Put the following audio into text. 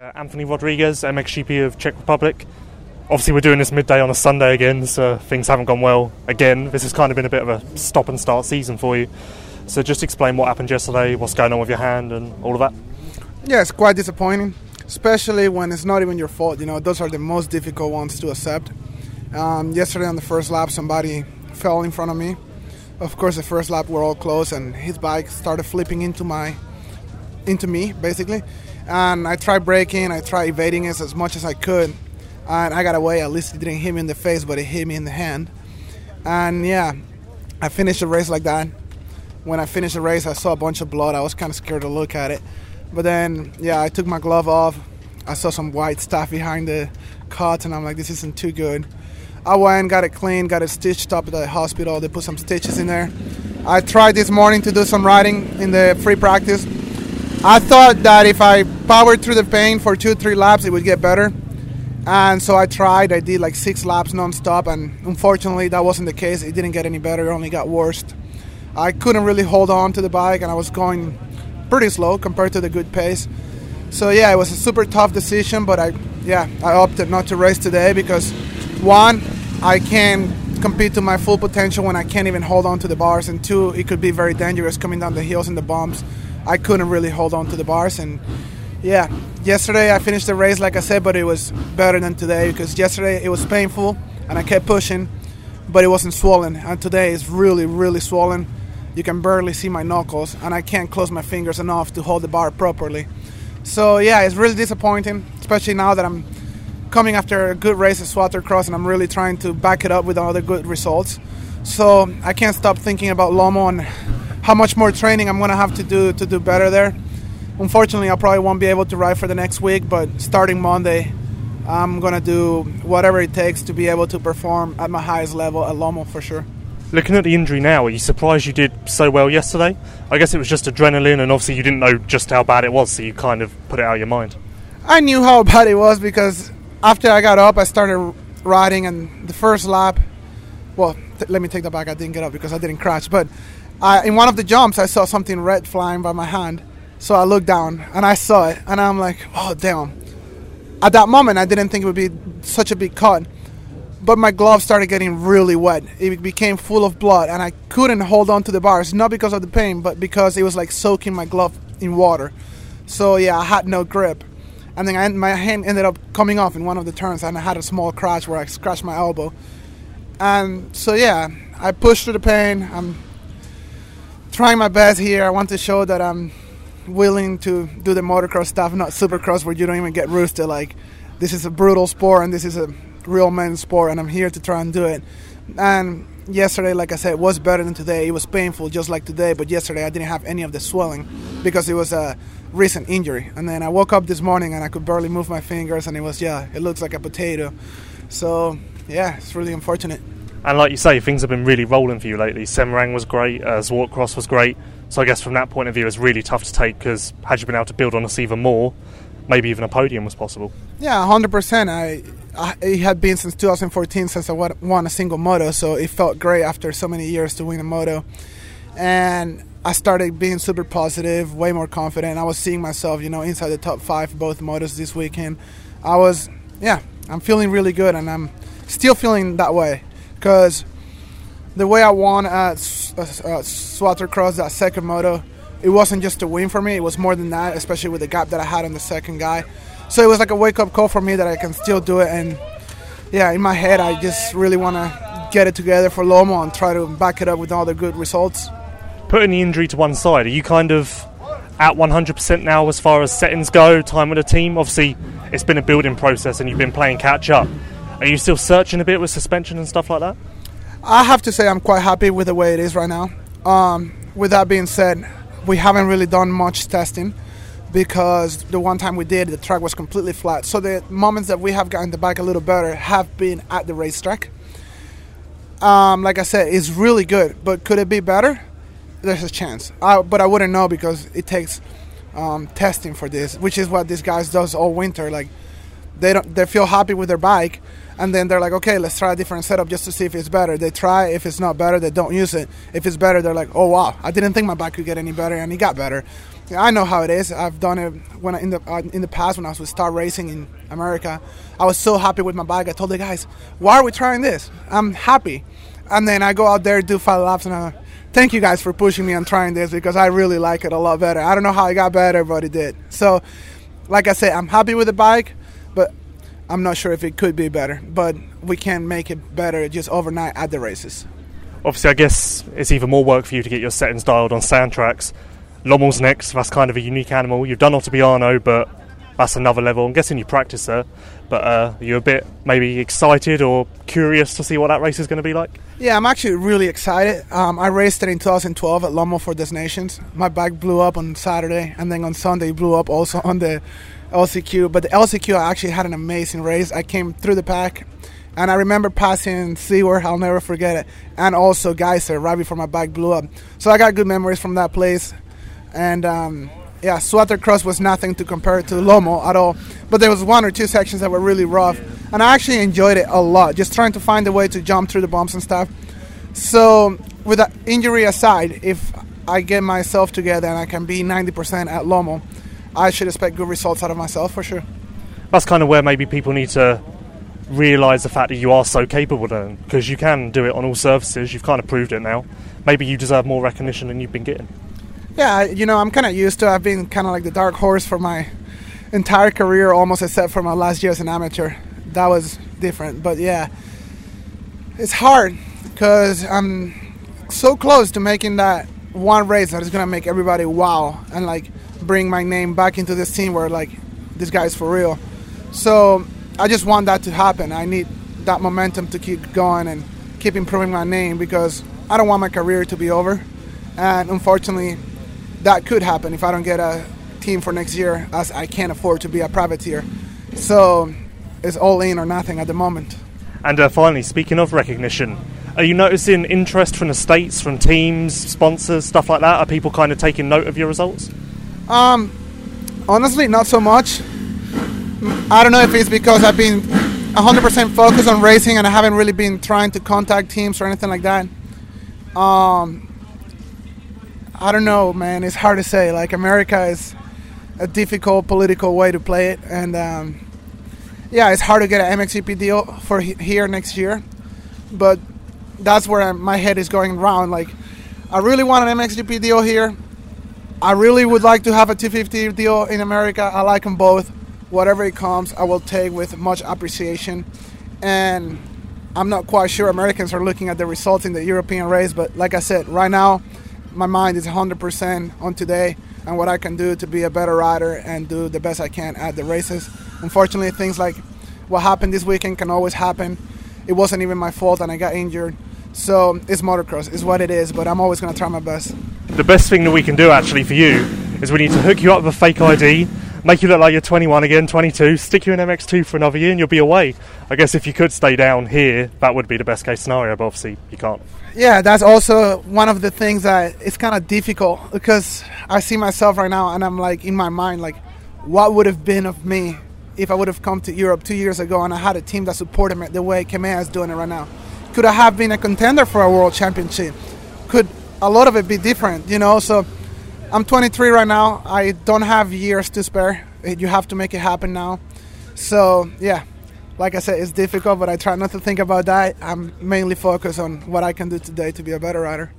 Uh, Anthony Rodriguez, MXGP of Czech Republic. Obviously, we're doing this midday on a Sunday again, so things haven't gone well again. This has kind of been a bit of a stop and start season for you. So, just explain what happened yesterday, what's going on with your hand, and all of that. Yeah, it's quite disappointing, especially when it's not even your fault. You know, those are the most difficult ones to accept. Um, yesterday on the first lap, somebody fell in front of me. Of course, the first lap we're all close, and his bike started flipping into my, into me basically and I tried breaking, I tried evading it as much as I could, and I got away. At least it didn't hit me in the face, but it hit me in the hand. And yeah, I finished the race like that. When I finished the race, I saw a bunch of blood. I was kind of scared to look at it, but then yeah, I took my glove off. I saw some white stuff behind the cut, and I'm like, this isn't too good. I went, got it cleaned, got it stitched up at the hospital. They put some stitches in there. I tried this morning to do some riding in the free practice I thought that if I powered through the pain for two, three laps, it would get better. And so I tried. I did like six laps nonstop, and unfortunately, that wasn't the case. It didn't get any better. It only got worse. I couldn't really hold on to the bike, and I was going pretty slow compared to the good pace. So yeah, it was a super tough decision, but I yeah I opted not to race today because one, I can't compete to my full potential when I can't even hold on to the bars, and two, it could be very dangerous coming down the hills and the bumps. I couldn't really hold on to the bars. And yeah, yesterday I finished the race like I said, but it was better than today because yesterday it was painful and I kept pushing, but it wasn't swollen. And today it's really, really swollen. You can barely see my knuckles, and I can't close my fingers enough to hold the bar properly. So yeah, it's really disappointing, especially now that I'm coming after a good race at Zwarte Cross and I'm really trying to back it up with other good results. So I can't stop thinking about Lommel and how much more training I'm going to have to do to do better there. Unfortunately, I probably won't be able to ride for the next week, but starting Monday, I'm going to do whatever it takes to be able to perform at my highest level at Lommel for sure. Looking at the injury now, are you surprised you did so well yesterday? I guess it was just adrenaline, and obviously you didn't know just how bad it was, so you kind of put it out of your mind. I knew how bad it was because after I got up, I started riding, and the first lap, well, th- let me take that back. I didn't get up because I didn't crash, but I, in one of the jumps, I saw something red flying by my hand. So I looked down and I saw it, and I'm like, oh, damn. At that moment, I didn't think it would be such a big cut. But my glove started getting really wet. It became full of blood, and I couldn't hold on to the bars, not because of the pain, but because it was like soaking my glove in water. So, yeah, I had no grip. And then I, my hand ended up coming off in one of the turns, and I had a small crash where I scratched my elbow. And so, yeah, I pushed through the pain. I'm trying my best here. I want to show that I'm willing to do the motocross stuff, not supercross where you don't even get roosted. Like this is a brutal sport and this is a real men's sport, and I'm here to try and do it. And yesterday, like I said, was better than today. It was painful just like today, but yesterday I didn't have any of the swelling because it was a recent injury. And then I woke up this morning and I could barely move my fingers, and it was yeah, it looks like a potato. So yeah, it's really unfortunate. And like you say, things have been really rolling for you lately. Semarang was great, uh, Zwarte Cross was great. So I guess from that point of view, it's really tough to take because had you been able to build on us even more, maybe even a podium was possible. Yeah, hundred percent. I, I it had been since 2014 since I won a single moto, so it felt great after so many years to win a moto, and I started being super positive, way more confident. I was seeing myself, you know, inside the top five both motos this weekend. I was, yeah, I'm feeling really good, and I'm still feeling that way because the way I won at, at uh, uh, Zwarte Cross, that second moto, it wasn't just a win for me. It was more than that, especially with the gap that I had on the second guy. So it was like a wake up call for me that I can still do it. And yeah, in my head, I just really want to get it together for Lommel and try to back it up with all the good results. Putting the injury to one side, are you kind of at 100% now as far as settings go, time with the team? Obviously, it's been a building process and you've been playing catch up. Are you still searching a bit with suspension and stuff like that? I have to say I'm quite happy with the way it is right now. Um, with that being said, we haven't really done much testing because the one time we did, the track was completely flat. So the moments that we have gotten the bike a little better have been at the racetrack. Um, like I said, it's really good, but could it be better? There's a chance, I, but I wouldn't know because it takes um, testing for this, which is what this guys does all winter. Like they don't they feel happy with their bike and then they're like okay let's try a different setup just to see if it's better. They try if it's not better they don't use it. If it's better they're like oh wow i didn't think my bike could get any better and it got better. I know how it is. I've done it when I, in the uh, in the past when i was with star racing in america. I was so happy with my bike. I told the guys why are we trying this? I'm happy. And then i go out there do five laps and i'm like thank you guys for pushing me on trying this because i really like it a lot better. I don't know how it got better but it did. So like i said i'm happy with the bike but I'm not sure if it could be better, but we can make it better just overnight at the races. Obviously, I guess it's even more work for you to get your settings dialed on sand tracks. Lommel's next, that's kind of a unique animal. You've done Ottobiano, but that's another level. I'm guessing you practice there, but uh, are you a bit maybe excited or curious to see what that race is going to be like? Yeah, I'm actually really excited. Um, I raced it in 2012 at Lommel for Des Nations. My bike blew up on Saturday, and then on Sunday blew up also on the LCQ. But the LCQ I actually had an amazing race. I came through the pack, and I remember passing Seaward. I'll never forget it. And also Geyser right before my bike blew up. So I got good memories from that place. And um, yeah, Zwarte Cross was nothing to compare to Lommel at all. But there was one or two sections that were really rough, and I actually enjoyed it a lot. Just trying to find a way to jump through the bumps and stuff. So with that injury aside, if I get myself together and I can be 90% at Lommel, I should expect good results out of myself for sure. That's kind of where maybe people need to realise the fact that you are so capable then, because you can do it on all surfaces. You've kind of proved it now. Maybe you deserve more recognition than you've been getting. Yeah, you know, I'm kind of used to. I've been kind of like the dark horse for my entire career, almost except for my last year as an amateur. That was different, but yeah, it's hard because I'm so close to making that one race that is gonna make everybody wow and like bring my name back into this team where like this guy is for real. So I just want that to happen. I need that momentum to keep going and keep improving my name because I don't want my career to be over. And unfortunately, that could happen if I don't get a team for next year, as I can't afford to be a privateer. So it's all in or nothing at the moment. And uh, finally, speaking of recognition, are you noticing interest from the states, from teams, sponsors, stuff like that? Are people kind of taking note of your results? Um, honestly, not so much. I don't know if it's because I've been 100% focused on racing and I haven't really been trying to contact teams or anything like that. Um, I don't know, man. It's hard to say. Like America is a difficult political way to play it, and um, yeah, it's hard to get an MXGP deal for he- here next year. But that's where I'm, my head is going around. Like, I really want an MXGP deal here. I really would like to have a 250 deal in America. I like them both. Whatever it comes, I will take with much appreciation. And I'm not quite sure Americans are looking at the results in the European race, but like I said, right now, my mind is 100% on today and what I can do to be a better rider and do the best I can at the races. Unfortunately, things like what happened this weekend can always happen. It wasn't even my fault and I got injured. So it's motocross, it's what it is, but I'm always going to try my best. The best thing that we can do actually for you is we need to hook you up with a fake ID, make you look like you're 21 again, 22, stick you in MX2 for another year, and you'll be away. I guess if you could stay down here, that would be the best case scenario, but obviously you can't. Yeah, that's also one of the things that it's kind of difficult because I see myself right now and I'm like in my mind, like, what would have been of me if I would have come to Europe two years ago and I had a team that supported me the way Kemea is doing it right now? Could I have been a contender for a world championship? Could a lot of it be different, you know? So I'm 23 right now. I don't have years to spare. You have to make it happen now. So, yeah, like I said, it's difficult, but I try not to think about that. I'm mainly focused on what I can do today to be a better rider.